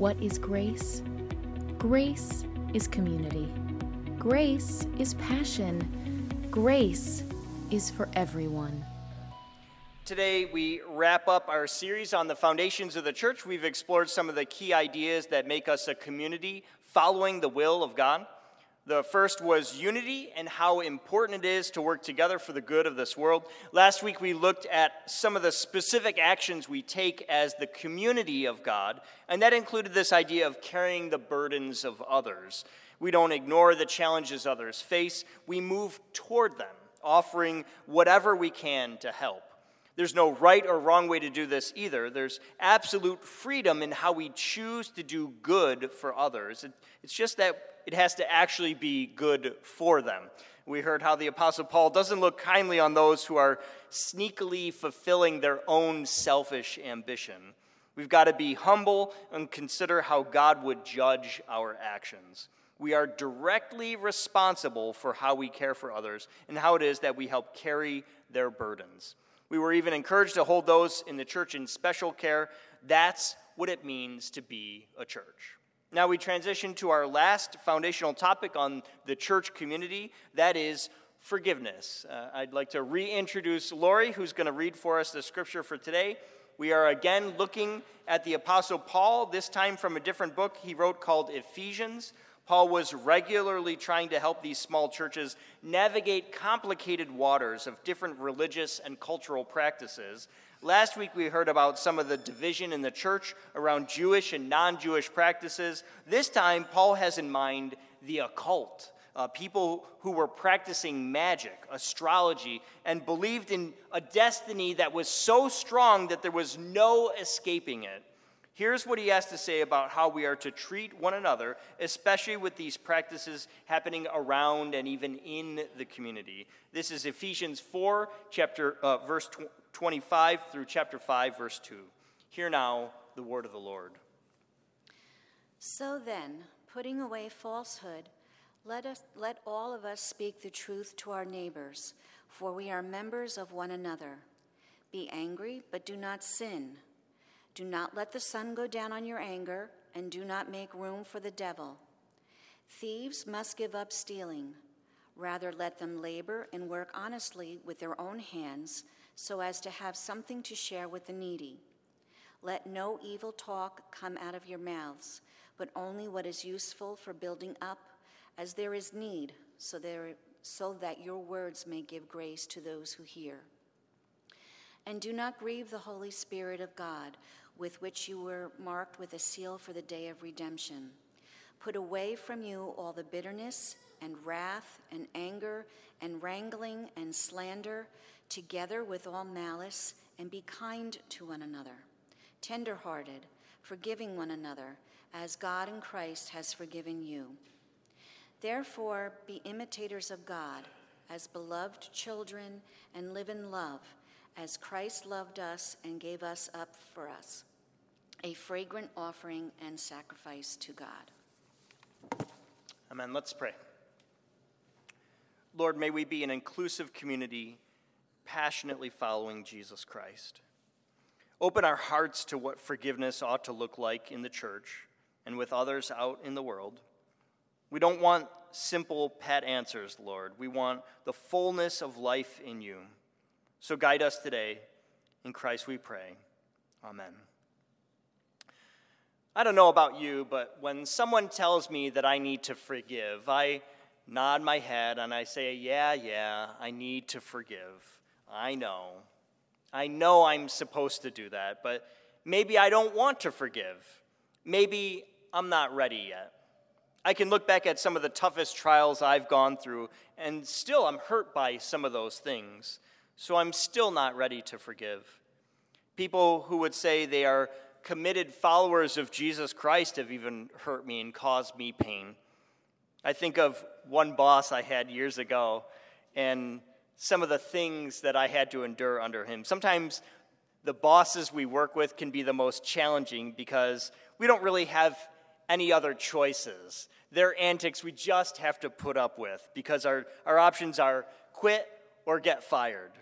What is grace? Grace is community. Grace is passion. Grace is for everyone. Today, we wrap up our series on the foundations of the church. We've explored some of the key ideas that make us a community following the will of God. The first was unity and how important it is to work together for the good of this world. Last week, we looked at some of the specific actions we take as the community of God, and that included this idea of carrying the burdens of others. We don't ignore the challenges others face, we move toward them, offering whatever we can to help. There's no right or wrong way to do this either. There's absolute freedom in how we choose to do good for others. It's just that it has to actually be good for them. We heard how the Apostle Paul doesn't look kindly on those who are sneakily fulfilling their own selfish ambition. We've got to be humble and consider how God would judge our actions. We are directly responsible for how we care for others and how it is that we help carry their burdens. We were even encouraged to hold those in the church in special care. That's what it means to be a church. Now we transition to our last foundational topic on the church community that is forgiveness. Uh, I'd like to reintroduce Lori, who's going to read for us the scripture for today. We are again looking at the Apostle Paul, this time from a different book he wrote called Ephesians. Paul was regularly trying to help these small churches navigate complicated waters of different religious and cultural practices Last week we heard about some of the division in the church around Jewish and non Jewish practices. This time, Paul has in mind the occult. Uh, people who were practicing magic, astrology, and believed in a destiny that was so strong that there was no escaping it. Here's what he has to say about how we are to treat one another, especially with these practices happening around and even in the community. This is Ephesians 4, chapter, uh, verse 25 through chapter 5, verse 2. Hear now the word of the Lord. So then, putting away falsehood, let, us, let all of us speak the truth to our neighbors, for we are members of one another. Be angry, but do not sin. Do not let the sun go down on your anger, and do not make room for the devil. Thieves must give up stealing. Rather, let them labor and work honestly with their own hands, so as to have something to share with the needy. Let no evil talk come out of your mouths, but only what is useful for building up, as there is need, so, there, so that your words may give grace to those who hear. And do not grieve the Holy Spirit of God with which you were marked with a seal for the day of redemption. Put away from you all the bitterness and wrath and anger and wrangling and slander, together with all malice, and be kind to one another, tenderhearted, forgiving one another, as God in Christ has forgiven you. Therefore, be imitators of God as beloved children and live in love as Christ loved us and gave us up for us a fragrant offering and sacrifice to God. Amen. Let's pray. Lord, may we be an inclusive community passionately following Jesus Christ. Open our hearts to what forgiveness ought to look like in the church and with others out in the world. We don't want simple, pat answers, Lord. We want the fullness of life in you. So guide us today. In Christ we pray. Amen. I don't know about you, but when someone tells me that I need to forgive, I nod my head and I say, Yeah, yeah, I need to forgive. I know. I know I'm supposed to do that, but maybe I don't want to forgive. Maybe I'm not ready yet. I can look back at some of the toughest trials I've gone through, and still I'm hurt by some of those things. So I'm still not ready to forgive. People who would say they are committed followers of Jesus Christ have even hurt me and caused me pain. I think of one boss I had years ago and some of the things that I had to endure under him. Sometimes the bosses we work with can be the most challenging because we don't really have any other choices. Their antics we just have to put up with because our, our options are quit or get fired.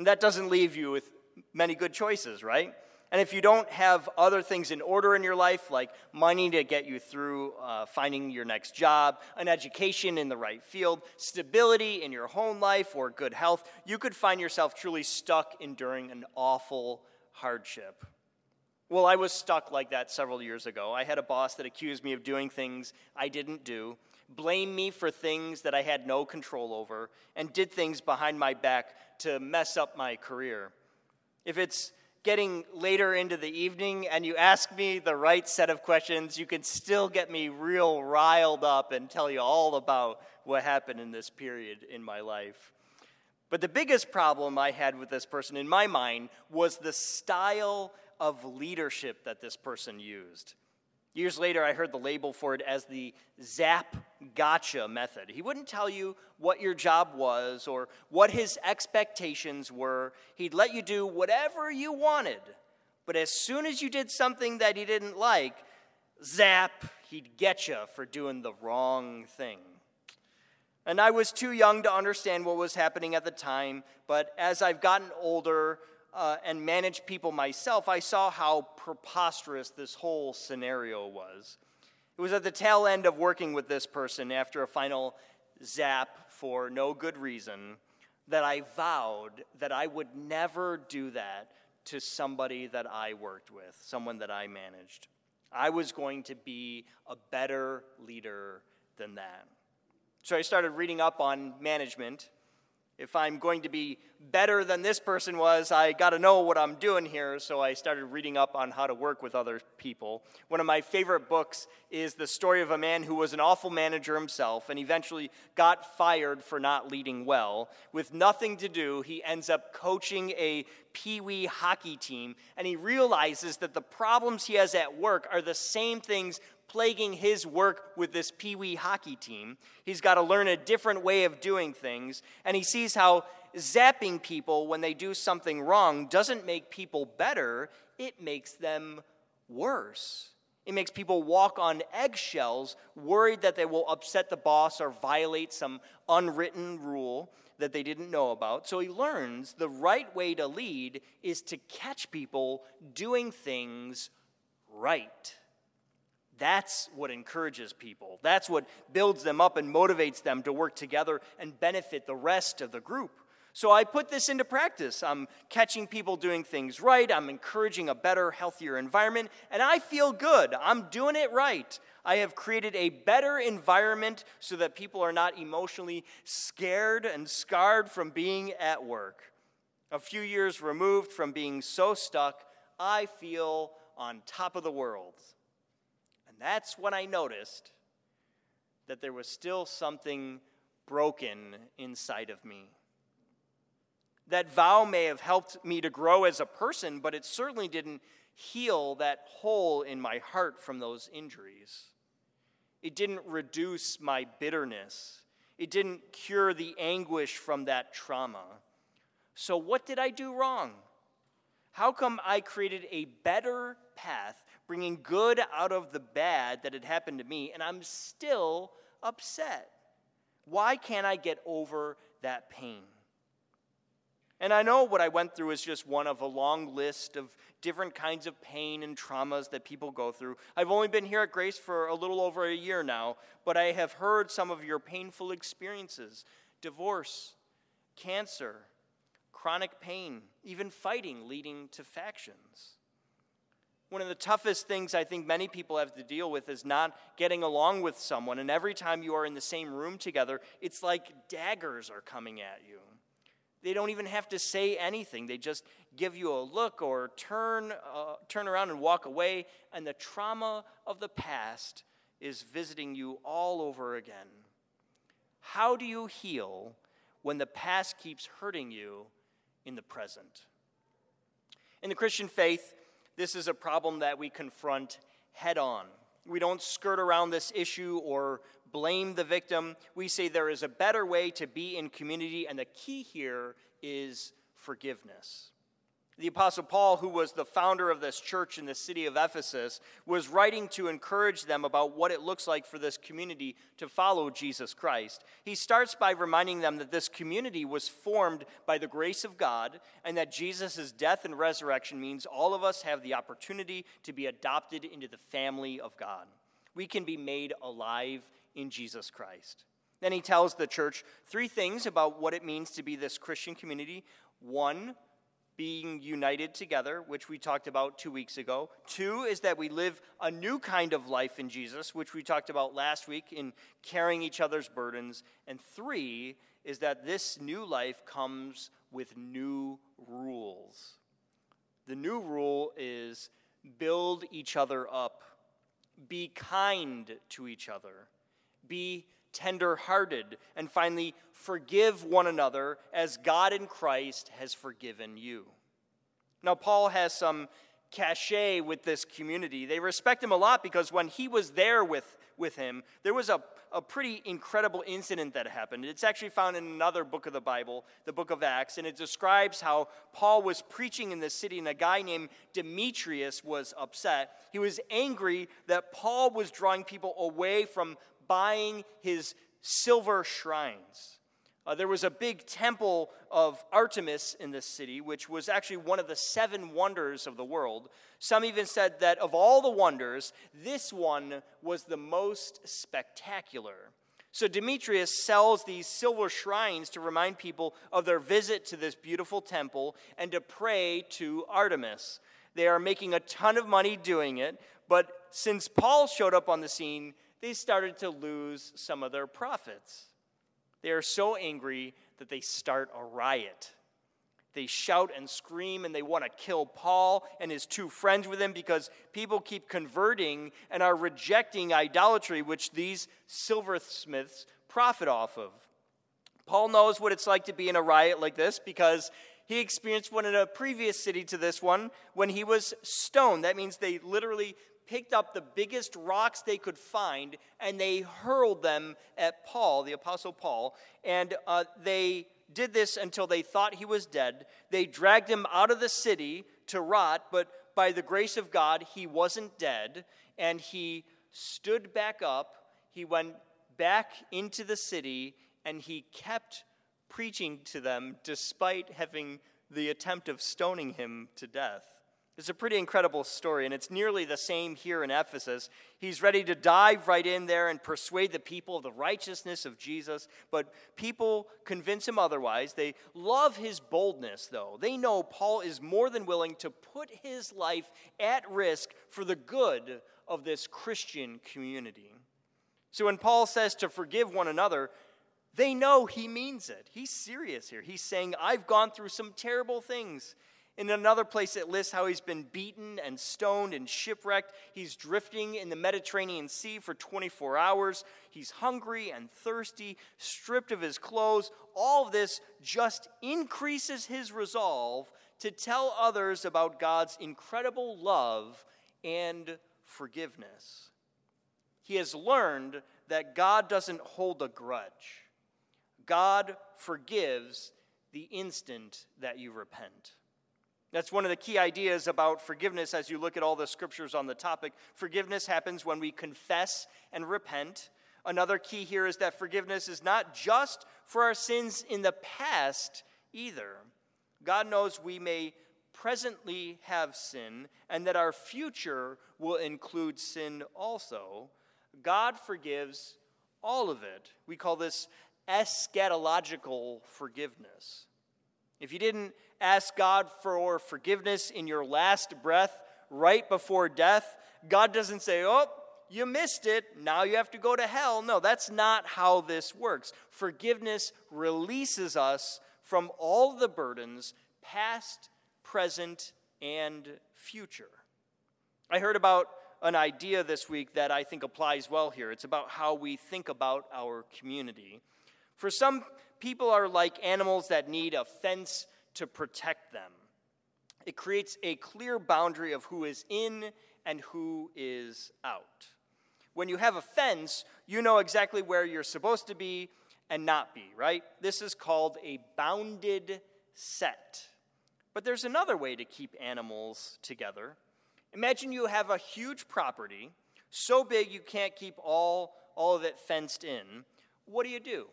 And that doesn't leave you with many good choices, right? And if you don't have other things in order in your life, like money to get you through uh, finding your next job, an education in the right field, stability in your home life, or good health, you could find yourself truly stuck enduring an awful hardship. Well, I was stuck like that several years ago. I had a boss that accused me of doing things I didn't do, blamed me for things that I had no control over, and did things behind my back to mess up my career. If it's getting later into the evening and you ask me the right set of questions, you can still get me real riled up and tell you all about what happened in this period in my life. But the biggest problem I had with this person in my mind was the style of leadership that this person used. Years later, I heard the label for it as the zap gotcha method. He wouldn't tell you what your job was or what his expectations were. He'd let you do whatever you wanted. But as soon as you did something that he didn't like, zap, he'd get you for doing the wrong thing. And I was too young to understand what was happening at the time, but as I've gotten older, uh, and manage people myself, I saw how preposterous this whole scenario was. It was at the tail end of working with this person after a final zap for no good reason that I vowed that I would never do that to somebody that I worked with, someone that I managed. I was going to be a better leader than that. So I started reading up on management if I'm going to be better than this person was, I got to know what I'm doing here. So I started reading up on how to work with other people. One of my favorite books is the story of a man who was an awful manager himself and eventually got fired for not leading well. With nothing to do, he ends up coaching a pee wee hockey team and he realizes that the problems he has at work are the same things plaguing his work with this Pee Wee hockey team. He's got to learn a different way of doing things, and he sees how zapping people when they do something wrong doesn't make people better, it makes them worse. It makes people walk on eggshells, worried that they will upset the boss or violate some unwritten rule that they didn't know about. So he learns the right way to lead is to catch people doing things right. That's what encourages people. That's what builds them up and motivates them to work together and benefit the rest of the group. So I put this into practice. I'm catching people doing things right. I'm encouraging a better, healthier environment, and I feel good. I'm doing it right. I have created a better environment so that people are not emotionally scared and scarred from being at work. A few years removed from being so stuck, I feel on top of the world And that's when I noticed that there was still something broken inside of me. That vow may have helped me to grow as a person, but it certainly didn't heal that hole in my heart from those injuries. It didn't reduce my bitterness. It didn't cure the anguish from that trauma. So, what did I do wrong? How come I created a better path bringing good out of the bad that had happened to me, and I'm still upset. Why can't I get over that pain? And I know what I went through is just one of a long list of different kinds of pain and traumas that people go through. I've only been here at Grace for a little over a year now, but I have heard some of your painful experiences divorce, cancer, chronic pain, even fighting leading to factions. One of the toughest things I think many people have to deal with is not getting along with someone. And every time you are in the same room together, it's like daggers are coming at you. They don't even have to say anything. They just give you a look or turn, uh, turn around and walk away. And the trauma of the past is visiting you all over again. How do you heal when the past keeps hurting you in the present? In the Christian faith, this is a problem that we confront head on. We don't skirt around this issue or blame the victim. We say there is a better way to be in community, and the key here is forgiveness. The Apostle Paul, who was the founder of this church in the city of Ephesus, was writing to encourage them about what it looks like for this community to follow Jesus Christ. He starts by reminding them that this community was formed by the grace of God and that Jesus' death and resurrection means all of us have the opportunity to be adopted into the family of God. We can be made alive in Jesus Christ. Then he tells the church three things about what it means to be this Christian community. One, being united together, which we talked about two weeks ago. Two is that we live a new kind of life in Jesus, which we talked about last week in carrying each other's burdens. And three is that this new life comes with new rules. The new rule is build each other up, be kind to each other, be tender hearted, and finally, forgive one another as God in Christ has forgiven you. Now, Paul has some cachet with this community. They respect him a lot because when he was there with, with him, there was a, a pretty incredible incident that happened. It's actually found in another book of the Bible, the book of Acts, and it describes how Paul was preaching in the city and a guy named Demetrius was upset. He was angry that Paul was drawing people away from buying his silver shrines. Uh, there was a big temple of Artemis in this city, which was actually one of the seven wonders of the world. Some even said that of all the wonders, this one was the most spectacular. So Demetrius sells these silver shrines to remind people of their visit to this beautiful temple and to pray to Artemis. They are making a ton of money doing it, but since Paul showed up on the scene, they started to lose some of their profits. They are so angry that they start a riot. They shout and scream and they want to kill Paul and his two friends with him because people keep converting and are rejecting idolatry, which these silversmiths profit off of. Paul knows what it's like to be in a riot like this because he experienced one in a previous city to this one when he was stoned. That means they literally picked up the biggest rocks they could find and they hurled them at Paul, the Apostle Paul, and uh, they did this until they thought he was dead. They dragged him out of the city to rot, but by the grace of God, he wasn't dead, and he stood back up. He went back into the city, and he kept preaching to them despite having the attempt of stoning him to death. It's a pretty incredible story, and it's nearly the same here in Ephesus. He's ready to dive right in there and persuade the people of the righteousness of Jesus, but people convince him otherwise. They love his boldness, though. They know Paul is more than willing to put his life at risk for the good of this Christian community. So when Paul says to forgive one another, they know he means it. He's serious here. He's saying, I've gone through some terrible things. In another place, it lists how he's been beaten and stoned and shipwrecked. He's drifting in the Mediterranean Sea for 24 hours. He's hungry and thirsty, stripped of his clothes. All of this just increases his resolve to tell others about God's incredible love and forgiveness. He has learned that God doesn't hold a grudge, God forgives the instant that you repent. That's one of the key ideas about forgiveness as you look at all the scriptures on the topic. Forgiveness happens when we confess and repent. Another key here is that forgiveness is not just for our sins in the past either. God knows we may presently have sin and that our future will include sin also. God forgives all of it. We call this eschatological forgiveness. If you didn't ask God for forgiveness in your last breath right before death, God doesn't say, Oh, you missed it. Now you have to go to hell. No, that's not how this works. Forgiveness releases us from all the burdens, past, present, and future. I heard about an idea this week that I think applies well here. It's about how we think about our community. For some people are like animals that need a fence to protect them. It creates a clear boundary of who is in and who is out. When you have a fence, you know exactly where you're supposed to be and not be, right? This is called a bounded set. But there's another way to keep animals together. Imagine you have a huge property, so big you can't keep all, all of it fenced in. What do you do?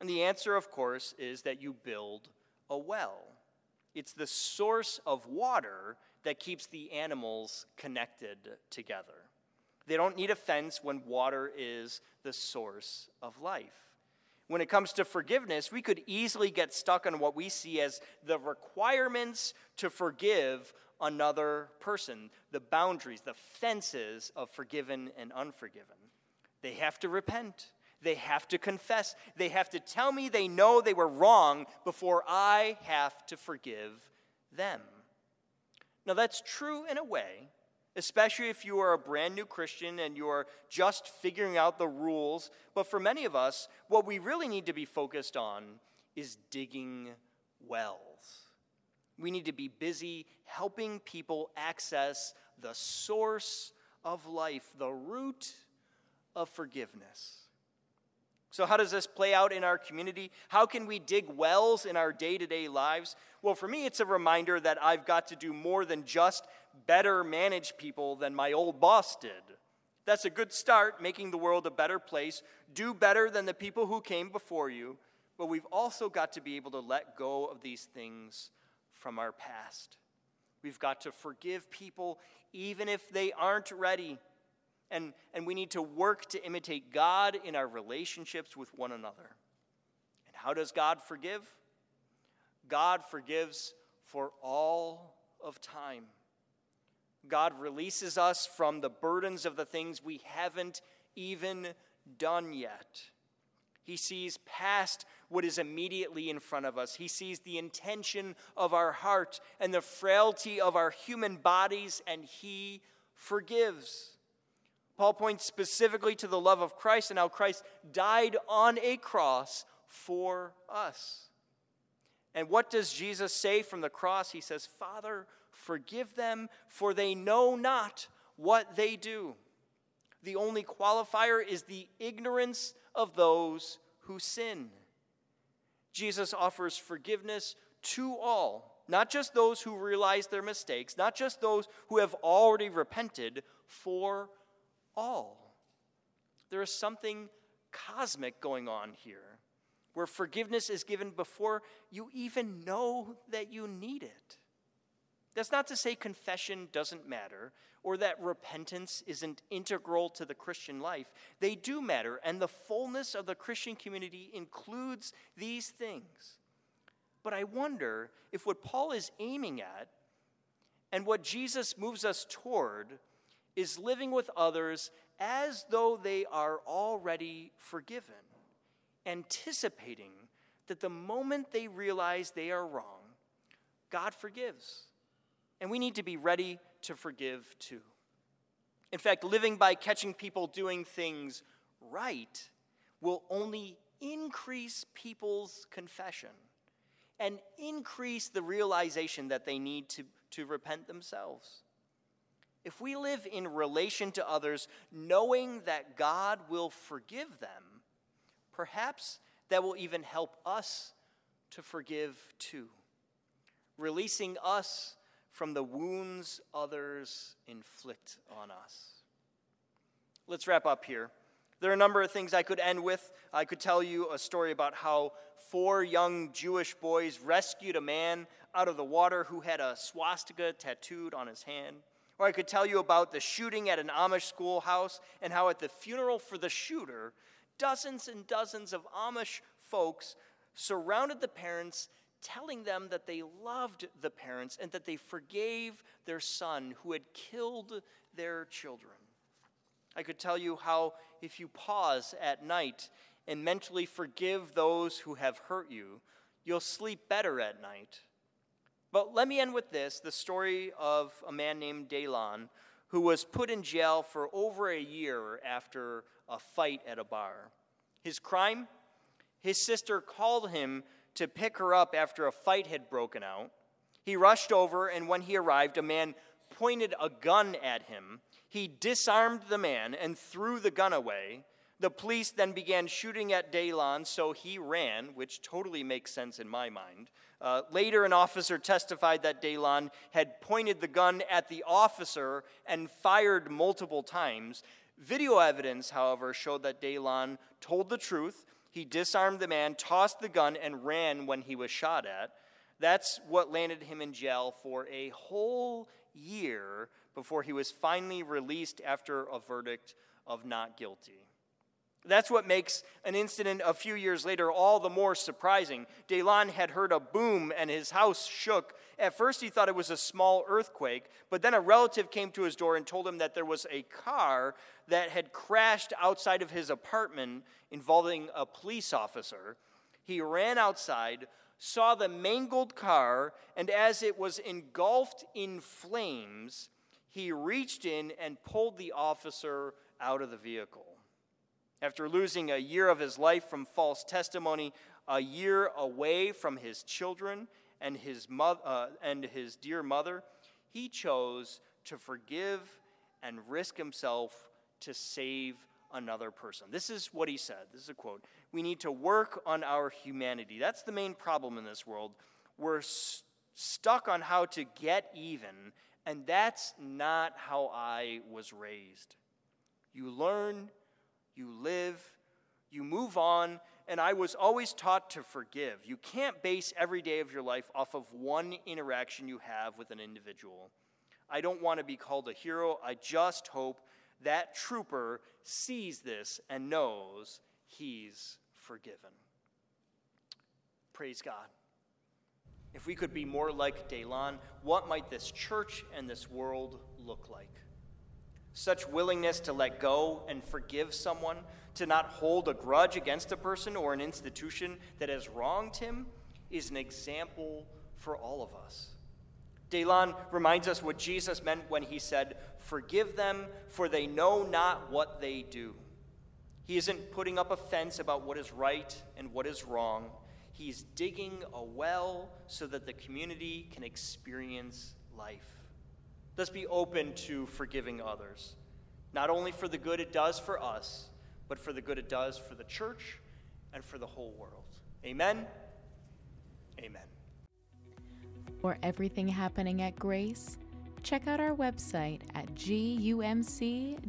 And the answer, of course, is that you build a well. It's the source of water that keeps the animals connected together. They don't need a fence when water is the source of life. When it comes to forgiveness, we could easily get stuck on what we see as the requirements to forgive another person, the boundaries, the fences of forgiven and unforgiven. They have to repent. They have to confess. They have to tell me they know they were wrong before I have to forgive them. Now, that's true in a way, especially if you are a brand new Christian and you are just figuring out the rules. But for many of us, what we really need to be focused on is digging wells. We need to be busy helping people access the source of life, the root of forgiveness. So, how does this play out in our community? How can we dig wells in our day to day lives? Well, for me, it's a reminder that I've got to do more than just better manage people than my old boss did. That's a good start, making the world a better place. Do better than the people who came before you. But we've also got to be able to let go of these things from our past. We've got to forgive people even if they aren't ready and, and we need to work to imitate God in our relationships with one another. And how does God forgive? God forgives for all of time. God releases us from the burdens of the things we haven't even done yet. He sees past what is immediately in front of us. He sees the intention of our heart and the frailty of our human bodies, and He forgives. Paul points specifically to the love of Christ and how Christ died on a cross for us. And what does Jesus say from the cross? He says, Father, forgive them, for they know not what they do. The only qualifier is the ignorance of those who sin. Jesus offers forgiveness to all, not just those who realize their mistakes, not just those who have already repented, for all. There is something cosmic going on here, where forgiveness is given before you even know that you need it. That's not to say confession doesn't matter or that repentance isn't integral to the Christian life. They do matter, and the fullness of the Christian community includes these things. But I wonder if what Paul is aiming at and what Jesus moves us toward is living with others as though they are already forgiven, anticipating that the moment they realize they are wrong, God forgives. And we need to be ready to forgive too. In fact, living by catching people doing things right will only increase people's confession and increase the realization that they need to, to repent themselves. If we live in relation to others knowing that God will forgive them, perhaps that will even help us to forgive too, releasing us from the wounds others inflict on us. Let's wrap up here. There are a number of things I could end with. I could tell you a story about how four young Jewish boys rescued a man out of the water who had a swastika tattooed on his hand. Or I could tell you about the shooting at an Amish schoolhouse and how at the funeral for the shooter, dozens and dozens of Amish folks surrounded the parents, telling them that they loved the parents and that they forgave their son who had killed their children. I could tell you how, if you pause at night and mentally forgive those who have hurt you, you'll sleep better at night but let me end with this the story of a man named Daylon who was put in jail for over a year after a fight at a bar. His crime? His sister called him to pick her up after a fight had broken out. He rushed over, and when he arrived, a man pointed a gun at him. He disarmed the man and threw the gun away. The police then began shooting at Daylon, so he ran, which totally makes sense in my mind. Uh, later, an officer testified that Daylon had pointed the gun at the officer and fired multiple times. Video evidence, however, showed that Daylon told the truth. He disarmed the man, tossed the gun, and ran when he was shot at. That's what landed him in jail for a whole year before he was finally released after a verdict of not guilty. That's what makes an incident a few years later all the more surprising. Daylon had heard a boom and his house shook. At first, he thought it was a small earthquake, but then a relative came to his door and told him that there was a car that had crashed outside of his apartment involving a police officer. He ran outside, saw the mangled car, and as it was engulfed in flames, he reached in and pulled the officer out of the vehicle. After losing a year of his life from false testimony, a year away from his children and his, mo- uh, and his dear mother, he chose to forgive and risk himself to save another person. This is what he said. This is a quote. We need to work on our humanity. That's the main problem in this world. We're stuck on how to get even, and that's not how I was raised. You learn you live, you move on, and I was always taught to forgive. You can't base every day of your life off of one interaction you have with an individual. I don't want to be called a hero. I just hope that trooper sees this and knows he's forgiven. Praise God. If we could be more like Daylon, what might this church and this world look like? Such willingness to let go and forgive someone, to not hold a grudge against a person or an institution that has wronged him, is an example for all of us. Daylon reminds us what Jesus meant when he said, Forgive them, for they know not what they do. He isn't putting up a fence about what is right and what is wrong. He's digging a well so that the community can experience life. Let's be open to forgiving others, not only for the good it does for us, but for the good it does for the church and for the whole world. Amen. Amen. For everything happening at Grace, check out our website at gumc.org.